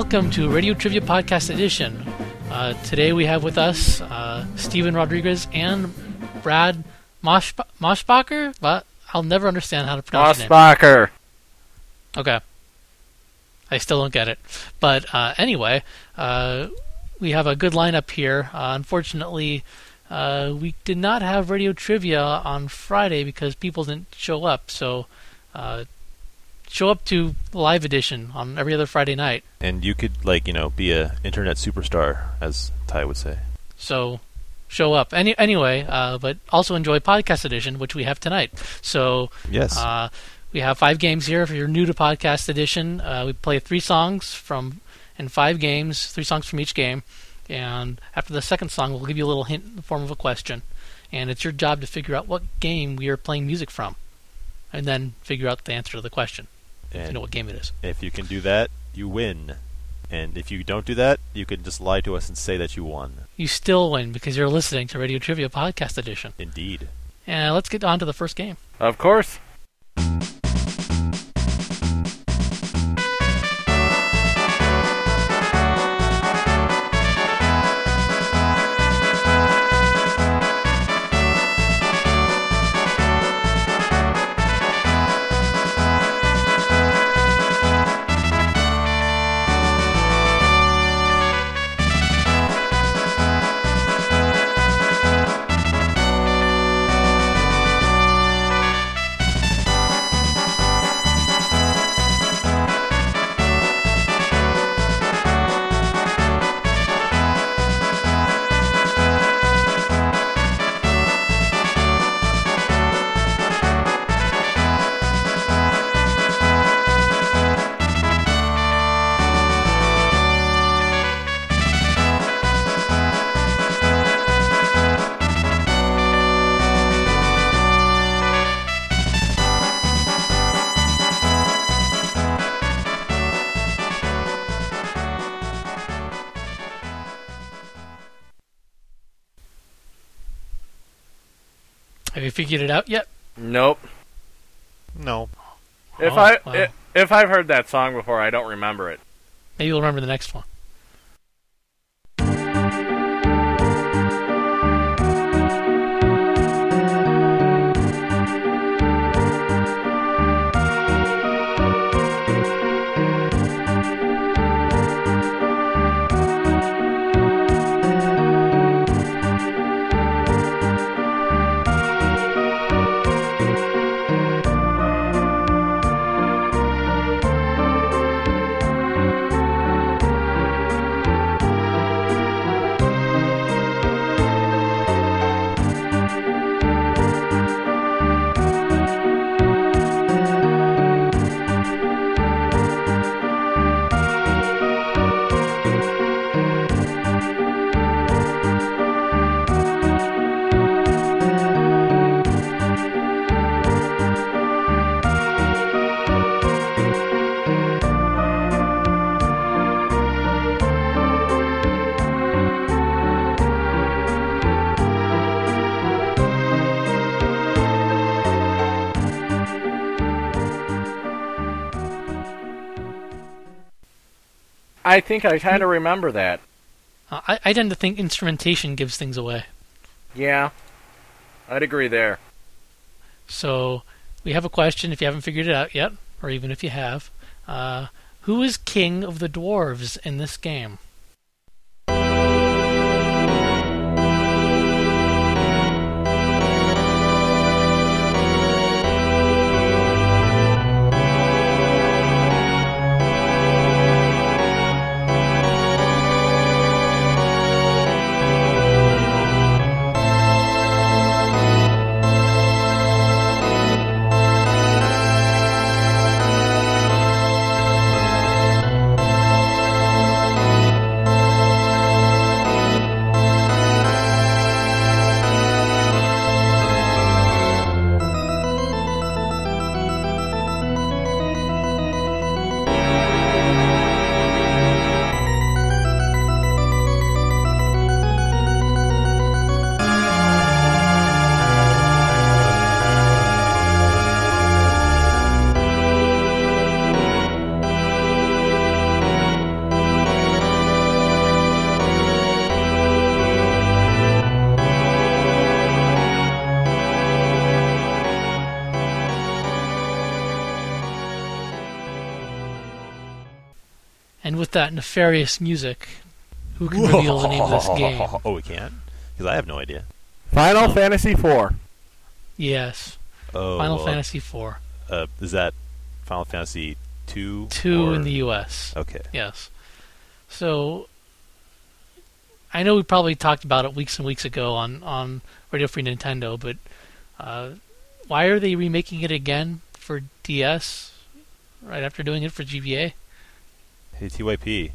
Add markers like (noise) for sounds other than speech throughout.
welcome to Radio Trivia Podcast Edition. Uh, today we have with us uh, Steven Rodriguez and Brad Mosh- Moshbacher. But I'll never understand how to pronounce his name. Mossbacher. Okay. I still don't get it. But uh, anyway, uh, we have a good lineup here. Uh, unfortunately, uh, we did not have radio trivia on Friday because people didn't show up. So uh, show up to live edition on every other Friday night. And you could like you know be a internet superstar, as Ty would say. So show up. Any anyway, uh, but also enjoy podcast edition, which we have tonight. So Yes. Uh, we have five games here. If you're new to podcast edition, uh, we play three songs from in five games, three songs from each game, and after the second song, we'll give you a little hint in the form of a question, and it's your job to figure out what game we are playing music from, and then figure out the answer to the question. If you know what game it is. if you can do that, you win. And if you don't do that, you can just lie to us and say that you won. You still win because you're listening to Radio Trivia Podcast Edition. Indeed. And let's get on to the first game. Of course. Figured it out yet? Nope. No. If Oh, I wow. i- if I've heard that song before, I don't remember it. Maybe you'll remember the next one. I think I kind of remember that. Uh, I, I tend to think instrumentation gives things away. Yeah. I'd agree there. So we have a question. If you haven't figured it out yet, or even if you have, uh, who is king of the dwarves in this game? With that nefarious music, who can reveal the name of this (laughs) game? Oh, we can't? Because I have no idea. Final Fantasy IV. Yes, Oh, Final well, Fantasy IV. Uh, is that Final Fantasy two? Two or- in the U.S. Okay. Yes. So I know we probably talked about it weeks and weeks ago on on Radio Free Nintendo, but uh, why are they remaking it again for DS right after doing it for GBA? Hey TYP.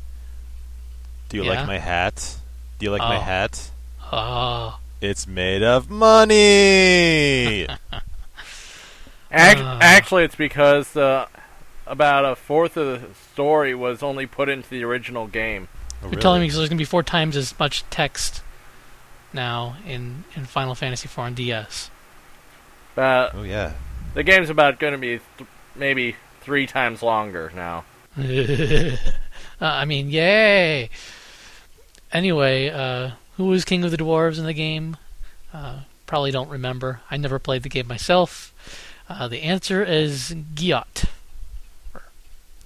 Do you Yeah? like my hat? Do you like my Oh. hat? Oh, It's made of money. (laughs) Ac- actually, it's because uh, about a fourth of the story was only put into the original game. Oh, you're telling me because there's going to be four times as much text now in, in Final Fantasy IV on DS. Uh, Oh yeah. the game's about going to be th- maybe three times longer now. (laughs) uh, I mean, yay! Anyway, uh, who was King of the Dwarves in the game? Uh, probably don't remember. I never played the game myself. Uh, the answer is Giot. Or,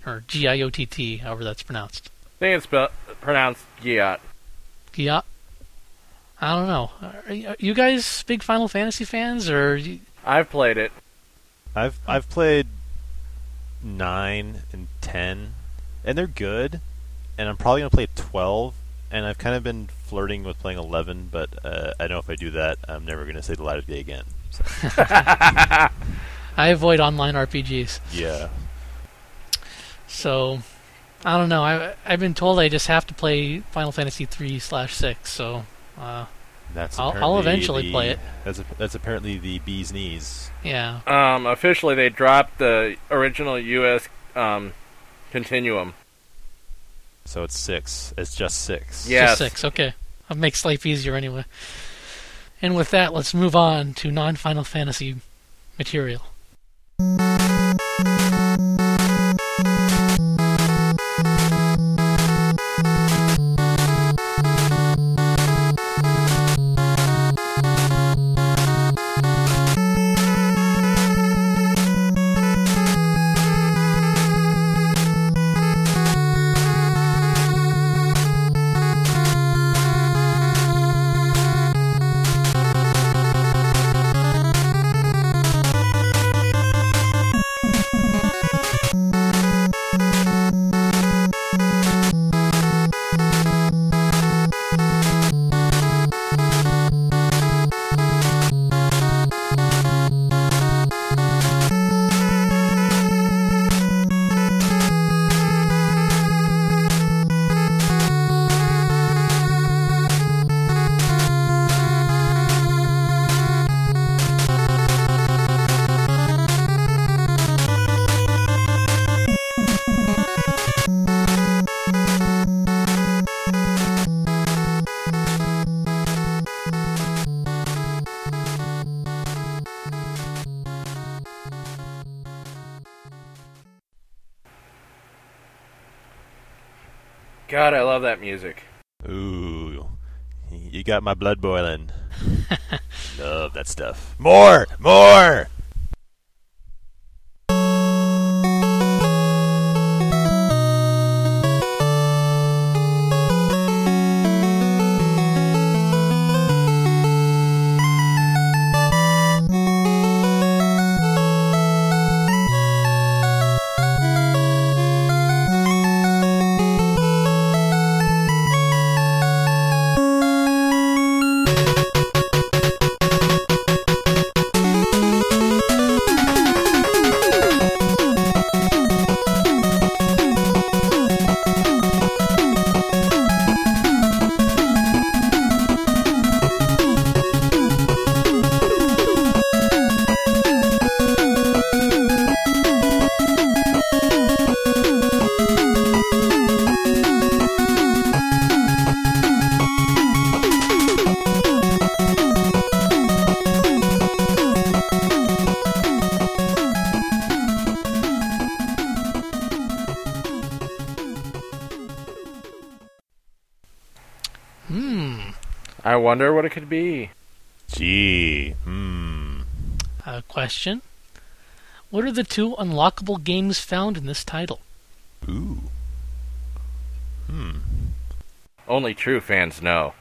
or G I O T T, however that's pronounced. I think it's spe- pronounced Giot. Giot? I don't know. Are you, are you guys big Final Fantasy fans? Or you, I've played it. I've I've played nine and ten, and they're good. And I'm probably gonna play twelve. And I've kind of been flirting with playing eleven, but uh, I know if I do that, I'm never gonna say the light of day again. So, (laughs) I avoid online RPGs. yeah. So, I don't know. I, I've been told I just have to play Final Fantasy 3 slash 6, so... Uh, That's I'll- I'll eventually the- play it. That's a, that's apparently the bee's knees. Yeah. Um, officially, they dropped the original U.S. Um, Continuum. So it's six. It's just six. Yeah. Just six. Okay. That makes life easier anyway. And with that, let's move on to non Final Fantasy material. God, I love that music. Ooh, you got my blood boiling. (laughs) Love that stuff. More, more. wonder what it could be. Gee, hmm. A question: What are the two unlockable games found in this title? Ooh. Hmm. Only true fans know.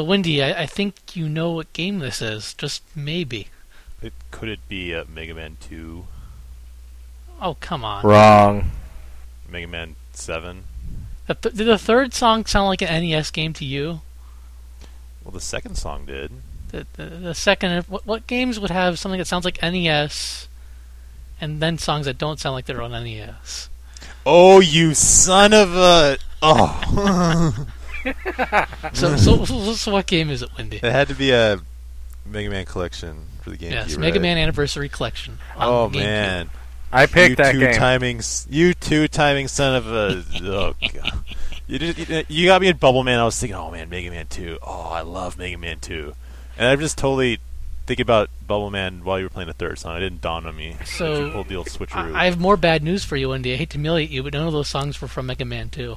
So, Wendy, I, I think you know what game this is. Just maybe. It, could it be uh, Mega Man 2, Oh, come on. Wrong. Mega Man 7? The th- did the third song sound like an NES game to you? Well, the second song did. The, the, the second, what, what games would have something that sounds like NES, and then songs that don't sound like they're on NES? Oh, you son of a! Oh, (laughs) So, so, so, so what game is it, Wendy? it had to be a Mega Man collection for the GameCube. Yes, right? Mega Man Anniversary Collection. on Oh the GameCube. man, I picked you that two game. timing, s- you two timing son of a! Oh god, you just, you, you got me in Bubble Man. I was thinking, oh man, Mega Man Two. Oh, I love Mega Man Two, and I'm just totally thinking about Bubble Man while you were playing the third song. It didn't dawn on me. So, that you pulled the old switcheroo. I, I have more bad news for you, Wendy. I hate to humiliate you, but none of those songs were from Mega Man 2.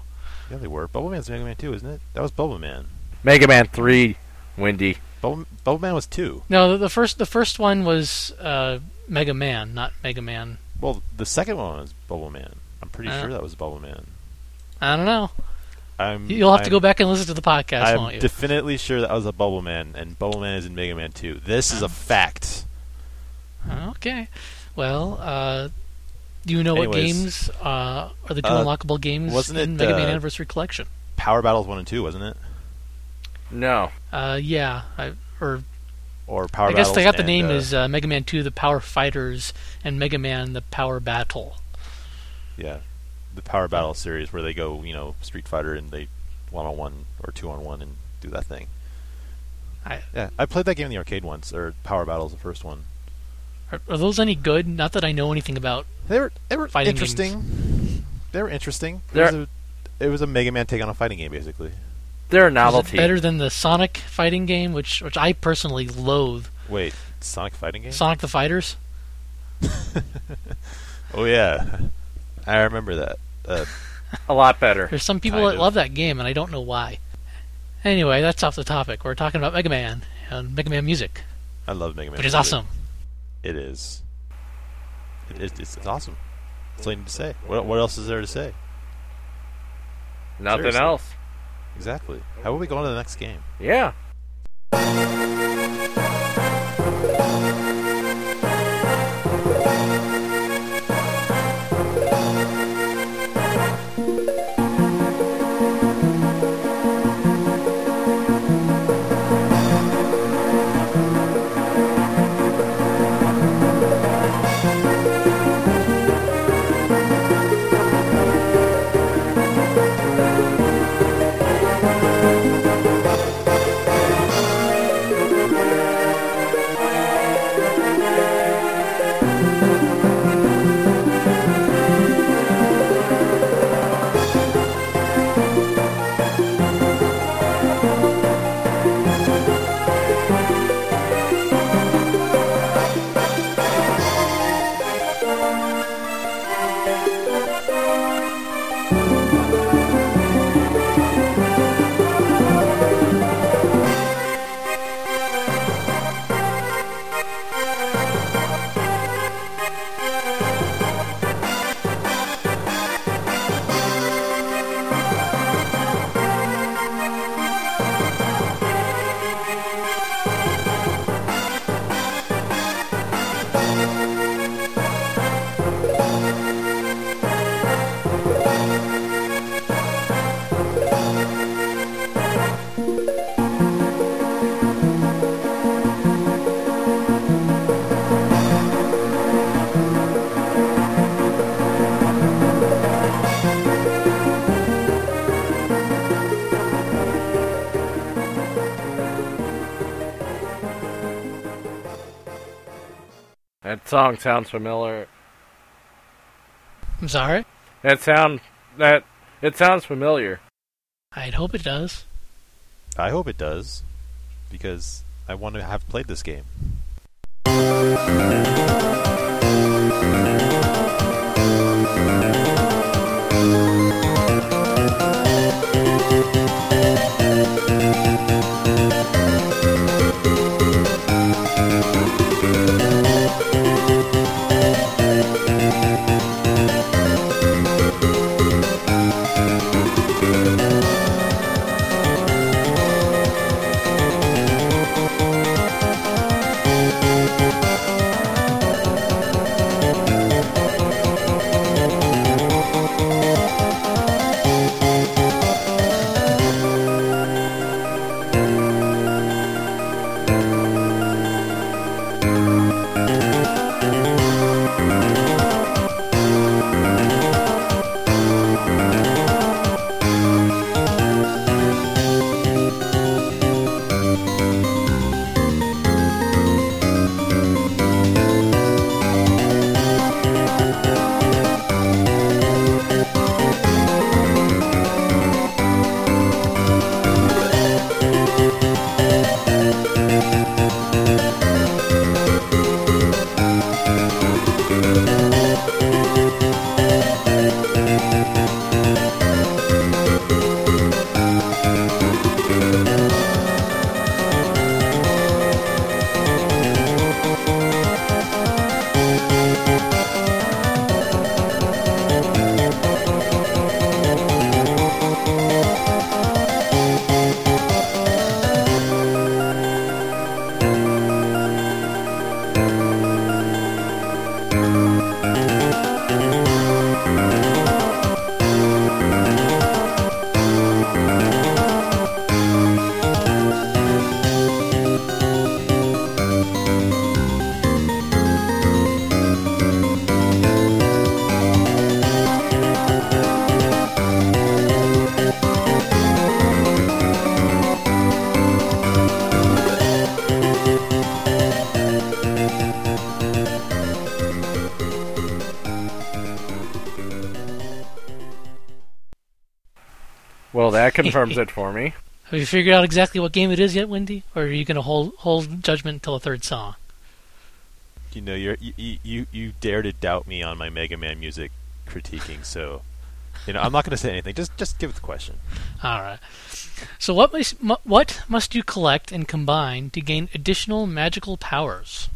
Yeah, they were. Bubble Man's Mega Man Two, isn't it? That was Bubble Man. Mega Man 3, Wendy. Bubble, Bubble Man was two. No, the, the first the first one was uh, Mega Man, not Mega Man. Well, the second one was Bubble Man. I'm pretty Uh. sure that was Bubble Man. I don't know. I'm, You'll have to I'm- go back and listen to the podcast, I'm won't you? definitely sure that was a Bubble Man, and Bubble Man is in Mega Man 2. This is a fact. okay. Well, uh, do you know what games uh, are the two Uh, unlockable games wasn't in it, Mega Man uh, Anniversary Collection? Power Battles 1 and 2, wasn't it? No. Uh, yeah, I, or Or Power I guess Battles they got the and, name uh, is uh, Mega Man 2: The Power Fighters and Mega Man: The Power Battle. Yeah. The Power Battle series where they go, you know, Street Fighter and they one on one or two on one and do that thing. I, Yeah, I played that game in the arcade once, or Power Battles, the first one. Are, are those any good? Not that I know anything about. They were they were Fighting interesting. They were interesting. It was, a, it was a Mega Man take on a fighting game, basically. They're a Is it novelty. better than the Sonic fighting game, which which I personally loathe? Wait, Sonic fighting game? Sonic the Fighters. (laughs) oh yeah, I remember that. Uh, A lot better. There's some people Kind that of. love that game, and I don't know why. Anyway, that's off the topic. We're talking about Mega Man and Mega Man music, I love Mega Man. which is music. awesome. It is. It. It's, it's awesome. That's all you need to say. What, what else is there to say? Nothing Seriously. else. Exactly. How about we go on to the next game? Yeah. Song sounds familiar. I'm sorry. That sound that it sounds familiar. I'd hope it does. I hope it does, because I want to have played this game. That confirms it for me. (laughs) Have you figured out exactly what game it is yet, Wendy? Or are you going to hold hold judgment until the third song? You know, you're, you you you dare to doubt me on my Mega Man music critiquing, so you know I'm not going to say anything. Just just give it the question. All right. So what must what must you collect and combine to gain additional magical powers?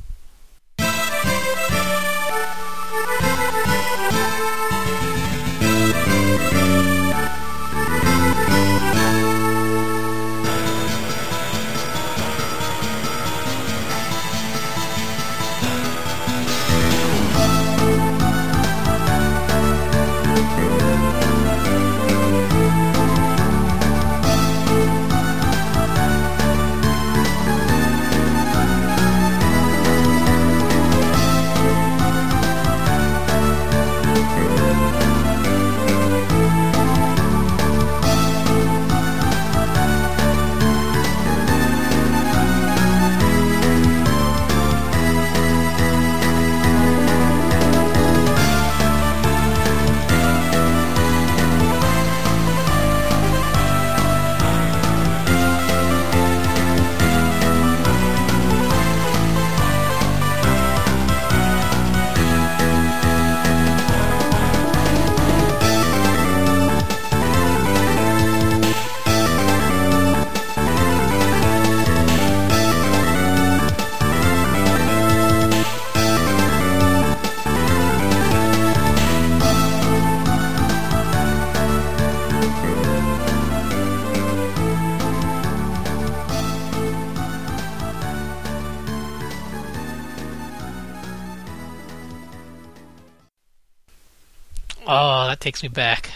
Takes me back.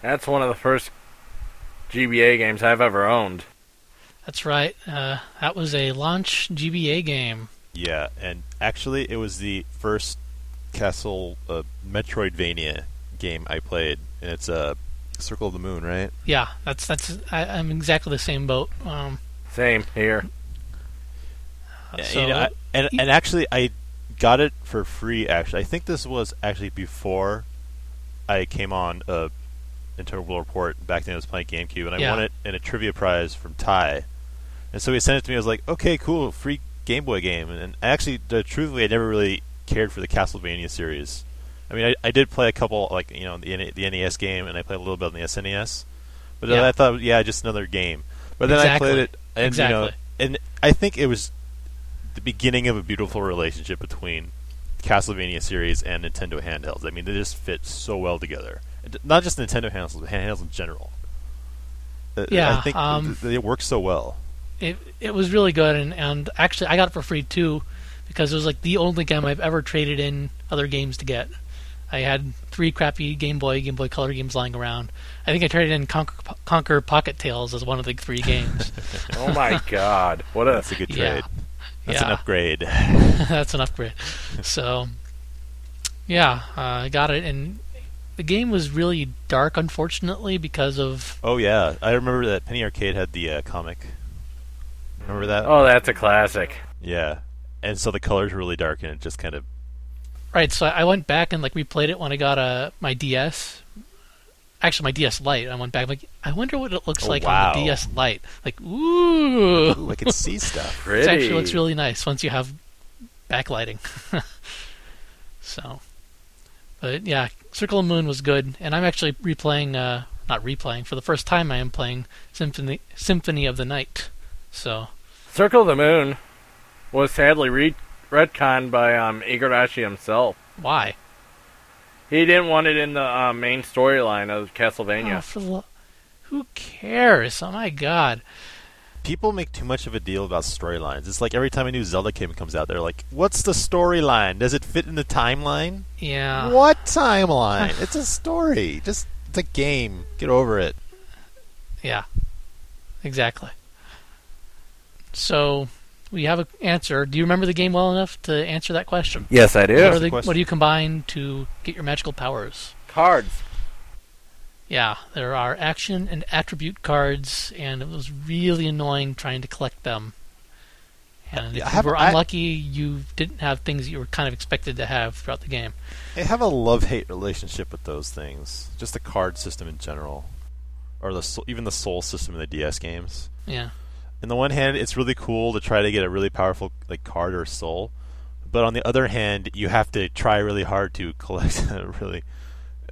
That's one of the first GBA games I've ever owned. That's right. Uh, that was a launch GBA game. Yeah, and actually, it was the first Castle uh, Metroidvania game I played, and it's a uh, Circle of the Moon, right? Yeah, that's that's. I, I'm exactly the same boat. Um, Same here. Yeah, so you know, I, and and actually, I got it for free. Actually, I think this was actually before I came on uh, Nintendo World Report. Back then, I was playing GameCube, and I Yeah. won it in a trivia prize from Ty. And so he sent it to me. I was like, okay, cool, free Game Boy game. And, and actually, uh, truthfully, I never really cared for the Castlevania series. I mean, I, I did play a couple, like you know, the the NES game, and I played a little bit on the SNES. But then Yeah. I thought, yeah, just another game. But then I played it, and you know, Exactly. and I think it was the beginning of a beautiful relationship between Castlevania series and Nintendo handhelds. I mean, they just fit so well together. Not just Nintendo handhelds, but handhelds in general. Uh, Yeah, I think um, th- it works so well. it it was really good and, and actually I got it for free too because it was like the only game I've ever traded in other games to get. I had three crappy Game Boy, Game Boy Color games lying around. I think I traded in Conker, Conker Pocket Tales as one of the three games. (laughs) Oh my god. What a That's a good yeah. Trade. That's an upgrade. (laughs) That's an upgrade. So, yeah, uh, I got it, and the game was really dark, unfortunately, because of Oh yeah, I remember that Penny Arcade had the uh, comic. Remember that? Oh, that's a classic. Yeah, and so the colors were really dark, and it just kind of right. So I went back and like replayed it when I got uh, my DS. Actually, my DS Lite. I went back like I wonder what it looks Oh, like wow. on the DS Lite. Like, ooh, ooh, I could see (laughs) stuff. It actually looks really nice once you have backlighting. (laughs) so, but yeah, Circle of the Moon was good, and I'm actually replaying. Uh, not replaying for the first time. I am playing Symphony Symphony of the Night. So Circle of the Moon was sadly re- retconned by um, Igarashi himself. why? He didn't want it in the uh, main storyline of Oh, Castlevania. for lo- who cares? Oh my god! People make too much of a deal about storylines. It's like every time a new Zelda game comes out, they're like, "What's the storyline? Does it fit in the timeline?" Yeah. What timeline? it's a story. Just it's a game. Get over it. Yeah, exactly. So we have an answer. Do you remember the game well enough to answer that question? Yes, I What, do. are the the, what do you combine to get your magical powers? Cards. Yeah, there are action and attribute cards, and it was really annoying trying to collect them. And if I you have- were I- unlucky, you didn't have things that you were kind of expected to have throughout the game. I have a love-hate relationship with those things. Just the card system in general, or the even the soul system in the DS games. Yeah, In the one hand, it's really cool to try to get a really powerful like card or soul, but on the other hand, you have to try really hard to (laughs) collect a really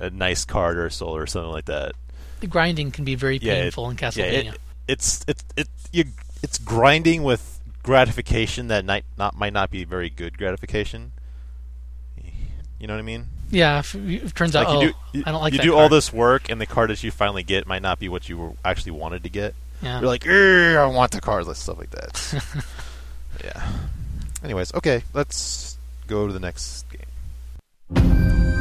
a nice card or soul or something like that. the grinding can be very Yeah, it- painful in Yeah, Castlevania. it, it's it's it you it's grinding with gratification that might not might not be very good gratification. You know what I mean? Yeah, if, if it turns out, Like oh, you do, you, I don't like you do all this work, and the card that you finally get might not be what you were actually wanted to get. Yeah. You're like, I want the card, like stuff like that. (laughs) yeah. Anyways, okay, let's go to the next game.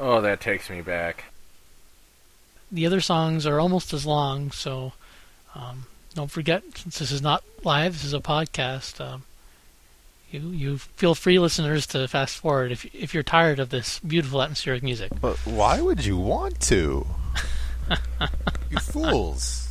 Oh, that takes me back. The other songs are almost as long, so um, don't forget, since this is not live, this is a podcast. Um, you you feel free, listeners, to fast forward if if you're tired of this beautiful atmospheric music. But why would you want to? (laughs) you fools.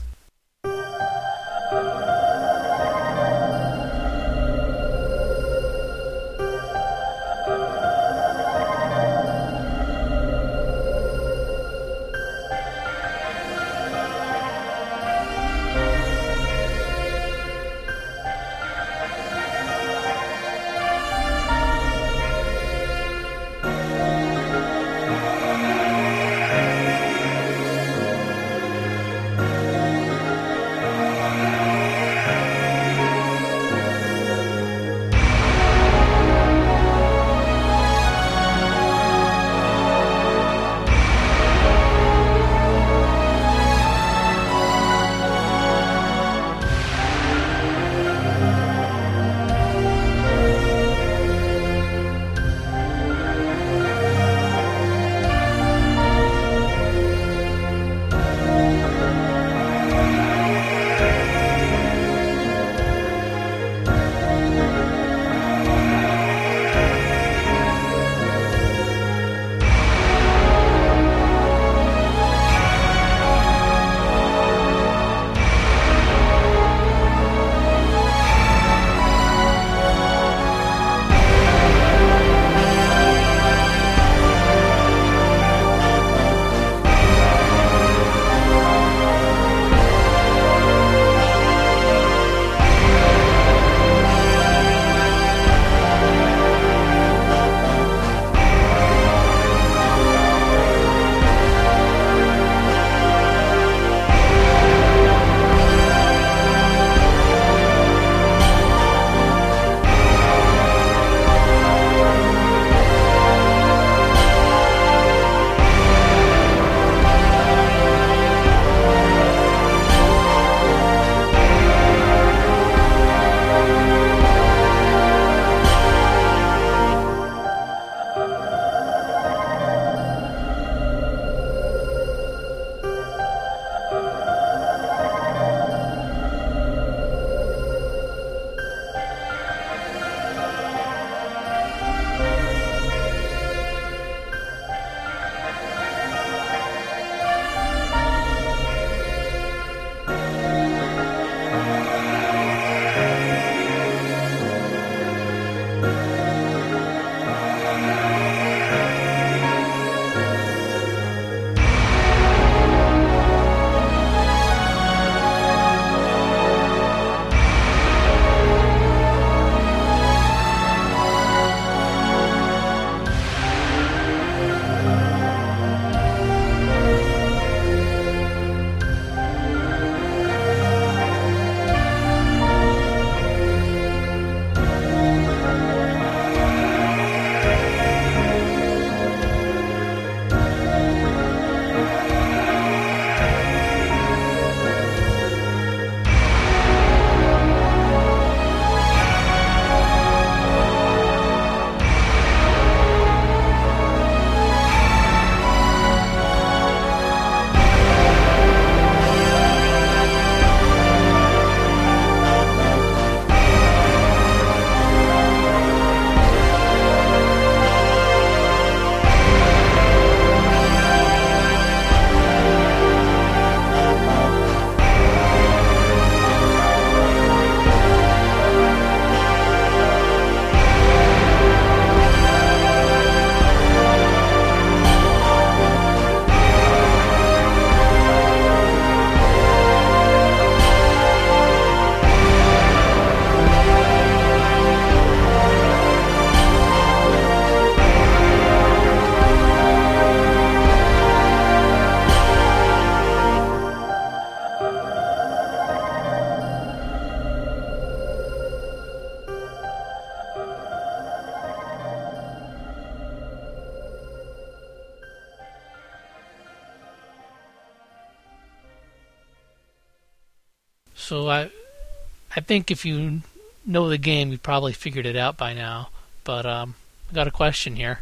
Think if you know the game, you probably figured it out by now. But um, I got a question here.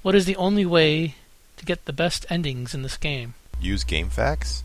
What is the only way to get the best endings in this game? Use game facts.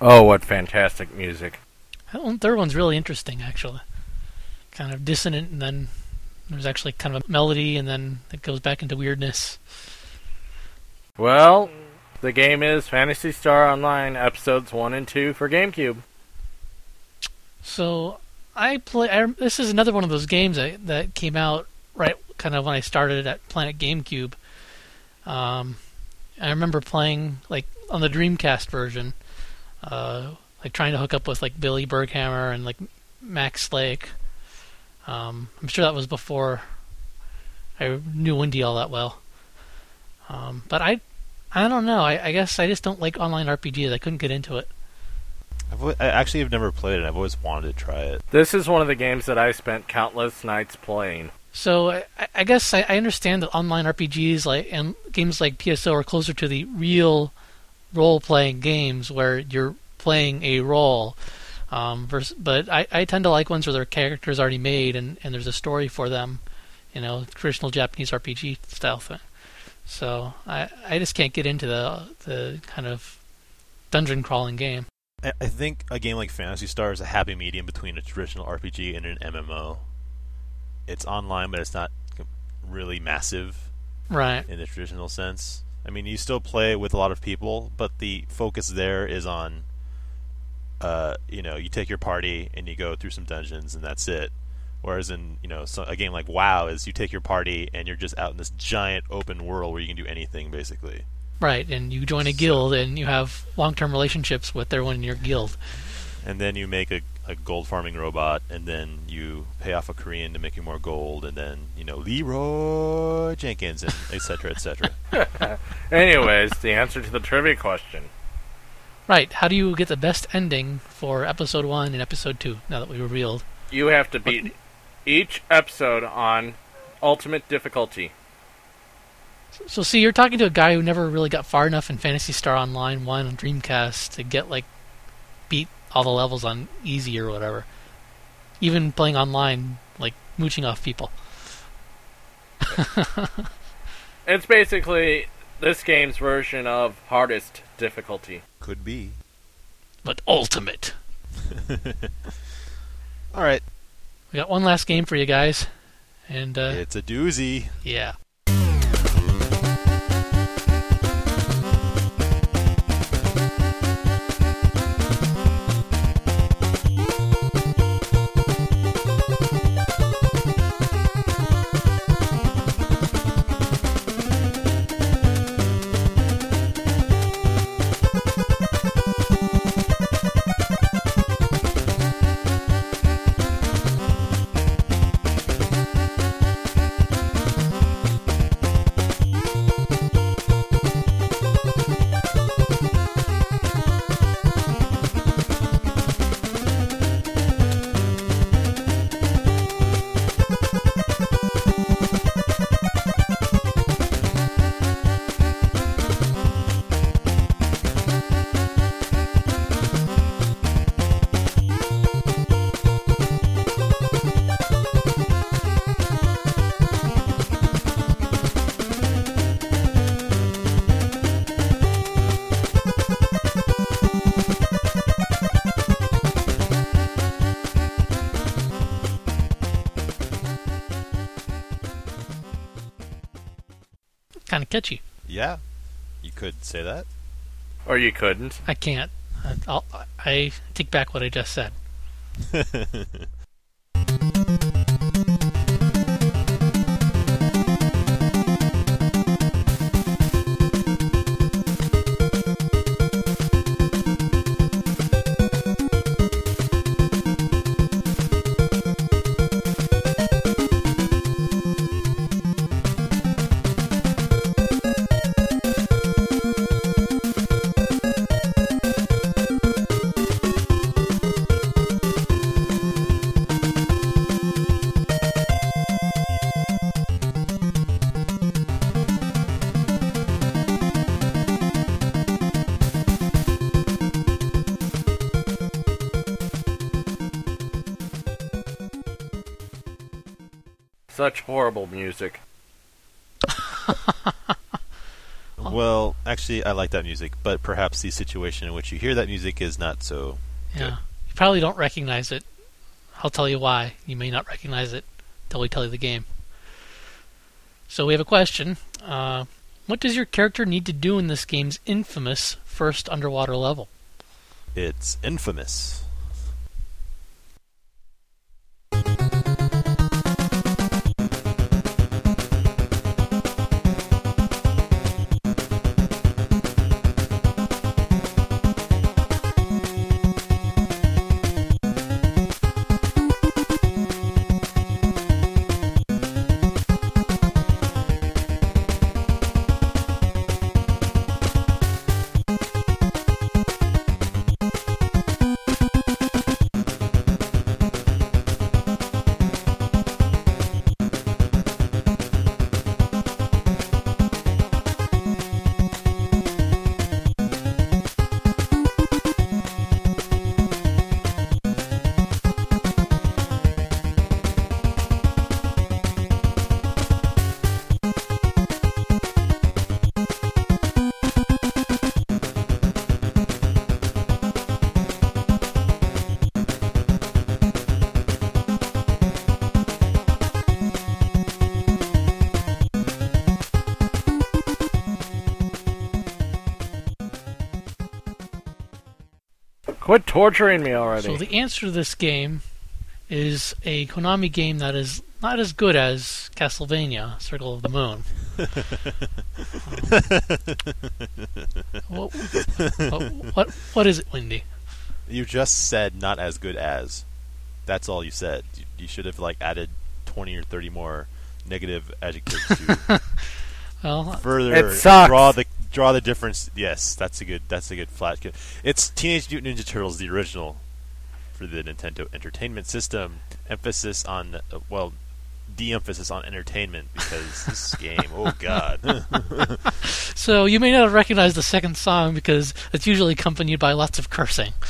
Oh, what fantastic music. That one, third one's really interesting, actually. Kind of dissonant, and then there's actually kind of a melody, and then it goes back into weirdness. Well, the game is Phantasy Star Online episodes 1 and 2 for GameCube. So I play. I, this is another one of those games that, that came out right kind of when I started at Planet GameCube. Um, I remember playing like on the Dreamcast version, uh, like trying to hook up with like Billy Berghammer and like Max Slake. Um, I'm sure that was before I knew Wendy all that well. Um, but I, I don't know. I, I guess I just don't like online RPGs. I couldn't get into it. I've, al- I actually have never played it. I've always wanted to try it. This is one of the games that I spent countless nights playing. So I, I guess I, I understand that online RPGs like and games like PSO are closer to the real role-playing games where you're playing a role. Um, vers but I, I tend to like ones where their characters already made and, and there's a story for them, you know, traditional Japanese RPG style thing. So I I just can't get into the the kind of dungeon crawling game. I, I think a game like Phantasy Star is a happy medium between a traditional RPG and an MMO. It's online, but it's not really massive Right. in the traditional sense. I mean, you still play with a lot of people, but the focus there is on, uh, you know, you take your party and you go through some dungeons and that's it. Whereas in, you know, so a game like WoW is you take your party and you're just out in this giant open world where you can do anything basically. Right, and you join a So- guild and you have long-term relationships with everyone in your guild. And then you make a, a gold farming robot, and then you pay off a Korean to make you more gold, and then you know Leroy Jenkins, and et cetera, et cetera. (laughs) Anyways, the answer to the trivia question. Right. How do you get the best ending for episode one and episode two? Now that we revealed. You have to beat each episode on ultimate difficulty. So see, you're talking to a guy who never really got far enough in Phantasy Star Online One on Dreamcast to get like beat all the levels on easy or whatever. Even playing online, like mooching off people. (laughs) It's basically this game's version of hardest difficulty. Could be. But ultimate. (laughs) All right, We got one last game for you guys, and uh, it's a doozy. yeah. Could say that. Or you couldn't. I can't. I, I'll, I take back what I just said. (laughs) horrible music. (laughs) Well, actually, I like that music, but perhaps the situation in which you hear that music is not so. Yeah. You probably don't recognize it. I'll tell you why. You may not recognize it until we tell you the game. So we have a question. Uh, what does your character need to do in this game's infamous first underwater level? It's infamous. Torturing me already. So the answer to this game is a Konami game that is not as good as Castlevania: Circle of the Moon. (laughs) what, what, what what is it, Wendy? You just said not as good as. That's all you said. You, you should have like added twenty or thirty more negative adjectives to (laughs) Well, further draw the draw the difference. Yes, that's a good that's a good flat. It's Teenage Mutant Ninja Turtles, the original, for the Nintendo Entertainment System. Emphasis on uh, well, de-emphasis on entertainment because this (laughs) game. Oh God. (laughs) so you may not have recognized the second song because it's usually accompanied by lots of cursing. (laughs)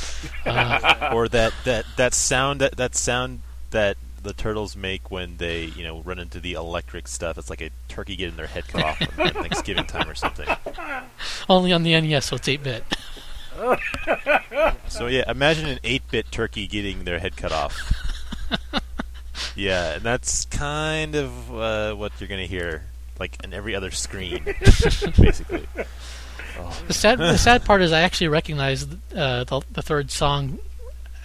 Uh, or that, that, that sound that, that sound that the turtles make when they you know run into the electric stuff. It's like a turkey getting their head cut off at Thanksgiving time or something. (laughs) only on the NES, so it's 8-bit. So yeah, imagine an eight-bit turkey getting their head cut off. (laughs) yeah, and that's kind of uh, what you're gonna hear, like in every other screen, (laughs) basically. The sad, the sad part is I actually recognize uh, the, the third song,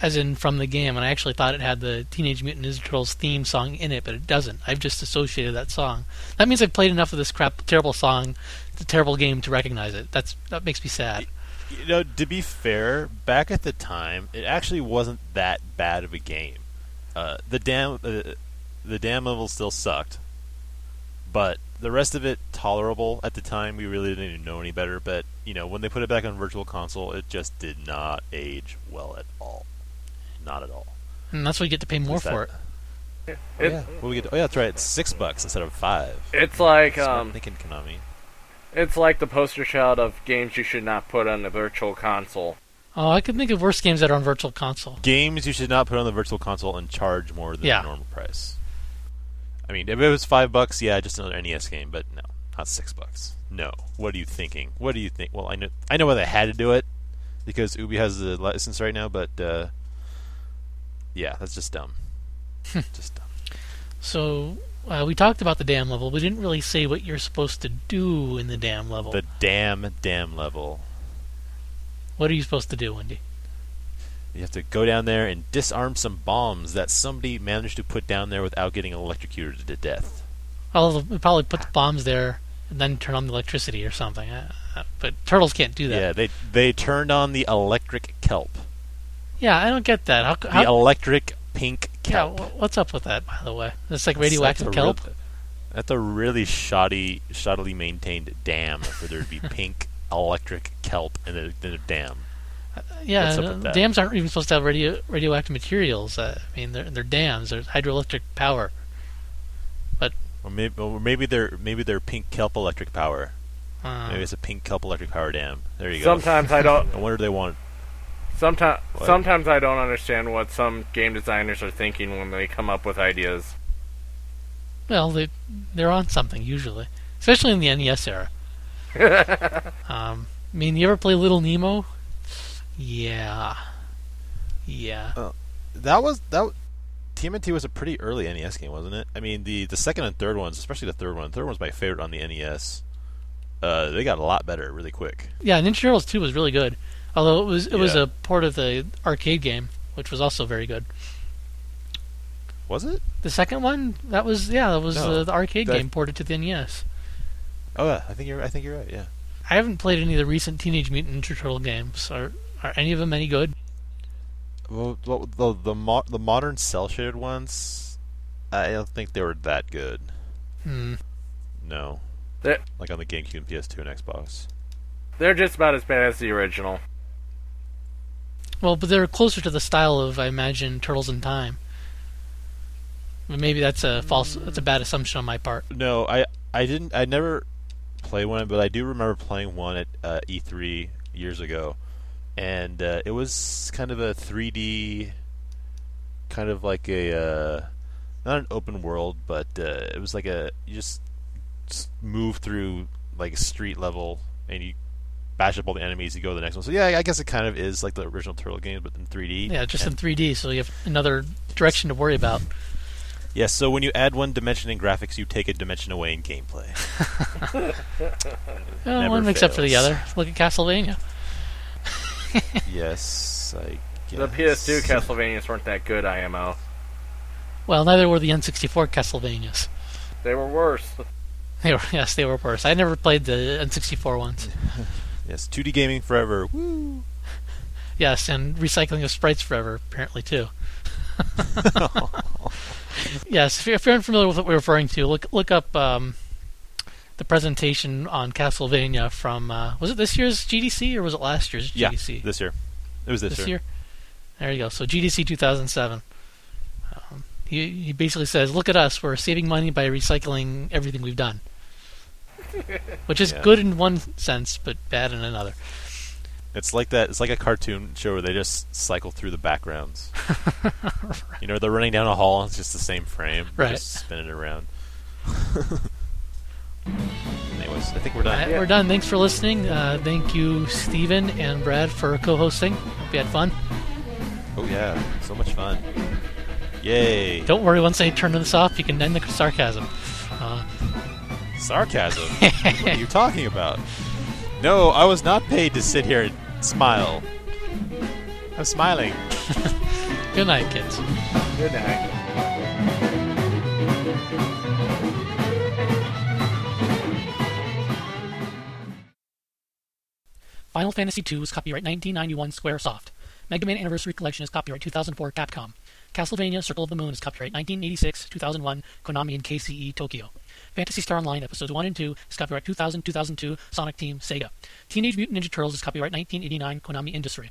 as in from the game, and I actually thought it had the Teenage Mutant Ninja Turtles theme song in it, but it doesn't. I've just associated that song. That means I've played enough of this crap, terrible song, the terrible game to recognize it. That's that makes me sad. You know, to be fair, back at the time, it actually wasn't that bad of a game. Uh, the dam, uh, the dam level still sucked, but the rest of it tolerable. At the time, we really didn't even know any better. But you know, when they put it back on Virtual Console, it just did not age well at all. Not at all. And that's why you get to pay more that? for it. Oh, yeah. What we get? Oh yeah, that's right. It's six bucks instead of five. It's like Smart um, thinking, Konami. it's like the poster child of games you should not put on the virtual console. Oh, I can think of worse games that are on Virtual Console. Games you should not put on the Virtual Console and charge more than Yeah. the normal price. I mean, if it was five bucks, yeah, just another NES game, but no, not six bucks. No. What are you thinking? What do you think? Well, I know I know why they had to do it because Ubi has the license right now, but uh, yeah, that's just dumb. just dumb. So uh, we talked about the dam level. We didn't really say what you're supposed to do in the dam level. The dam dam level. what are you supposed to do, Wendy? You have to go down there and disarm some bombs that somebody managed to put down there without getting electrocuted to death. I'll probably put the bombs there and then turn on the electricity or something. Uh, uh, but turtles can't do that. Yeah, they they turned on the electric kelp. Yeah, I don't get that. How? The electric pink kelp. wh- what's up with that, by the way? It's like radioactive that's a kelp. real- that's a really shoddy, shoddily maintained dam for there to be (laughs) pink electric kelp in a, in a dam. yeah, what's up with uh, that? dams aren't even supposed to have radio, radioactive materials. Uh, I mean, they're they're dams. There's hydroelectric power. Or maybe, or maybe they're maybe they're pink kelp electric power. Uh, Maybe it's a pink kelp electric power dam. There you go. Sometimes I don't. (laughs) I wonder they want. Sometimes What? sometimes I don't understand what some game designers are thinking when they come up with ideas. well, they they're on something usually, especially in the NES era. (laughs) um, I mean, you ever play Little Nemo? Yeah, Yeah. That was that. TMNT was a pretty early NES game, wasn't it? I mean, the the second and third ones, especially the third one. The third one's my favorite on the NES. Uh, they got a lot better really quick. Yeah, Ninja Turtles 2 was really good. Although it was it was a port of the arcade game, which was also very good. Was it? The second one, that was yeah, that was No, uh, the arcade that- game ported to the NES. Oh, yeah. I think you're. I think you're right. Yeah. I haven't played any of the recent Teenage Mutant Ninja Turtle games. Are are any of them any good? Well, well, the the mo- the modern cell shaded ones, I don't think they were that good. Hmm. No, They're, like on the GameCube, and PS2, and Xbox. they're just about as bad as the original. Well, but they're closer to the style of I imagine Turtles in Time. Maybe that's a false. That's a bad assumption on my part. No, I I didn't. I never played one, but I do remember playing one at uh, E3 years ago, and uh, it was kind of a 3D, kind of like a uh, not an open world, but uh, it was like a you just, move through like a street level, and you bash up all the enemies. You go to the next one. So yeah, I guess it kind of is like the original Turtle games, but in 3D. Yeah, just in 3D, so you have another direction to worry about. Yes, so when you add one dimension in graphics, you take a dimension away in gameplay. (laughs) Well, Never one makes up for the other. Look at Castlevania. (laughs) yes, I guess. The PS2 Castlevanias weren't that good, IMO. Well, neither were the N64 Castlevanias. They were worse. They were (laughs) yes, they were worse. I never played the N64 ones. Yes, 2D gaming forever. Woo! (laughs) Yes, and recycling of sprites forever, apparently too. (laughs) yes, if you're, if you're unfamiliar with what we're referring to, look look up um, the presentation on Castlevania from uh, was it this year's GDC or was it last year's GDC? Yeah, this year. It was this, year. this year. There you go. So GDC 2007. Um, he he basically says, "Look at us. We're saving money by recycling everything we've done," which is Yeah. good in one sense, but bad in another. It's like that. It's like a cartoon show where they just cycle through the backgrounds. (laughs) You know, they're running down a hall. and It's just the same frame, Right. Just spinning it around. (laughs) Anyways, I think we're done. Right, We're done. Thanks for listening. Uh, thank you, Steven and Brad, for co-hosting. Hope you had fun. Oh yeah, so much fun! Yay! Don't worry. Once I turn this off, you can end the sarcasm. Uh, Sarcasm. what are you talking about? No, I was not paid to sit here and smile. I'm smiling. (laughs) good night, kids. Good night. Final Fantasy II is copyright 1991 Squaresoft. Mega Man Anniversary Collection is copyright 2004 Capcom. Castlevania Circle of the Moon is copyright 1986 2001 Konami and KCE Tokyo. Phantasy Star Online Episodes 1 and 2 is copyright 2000 2002 Sonic Team Sega. Teenage Mutant Ninja Turtles is copyright 1989 Konami Industry.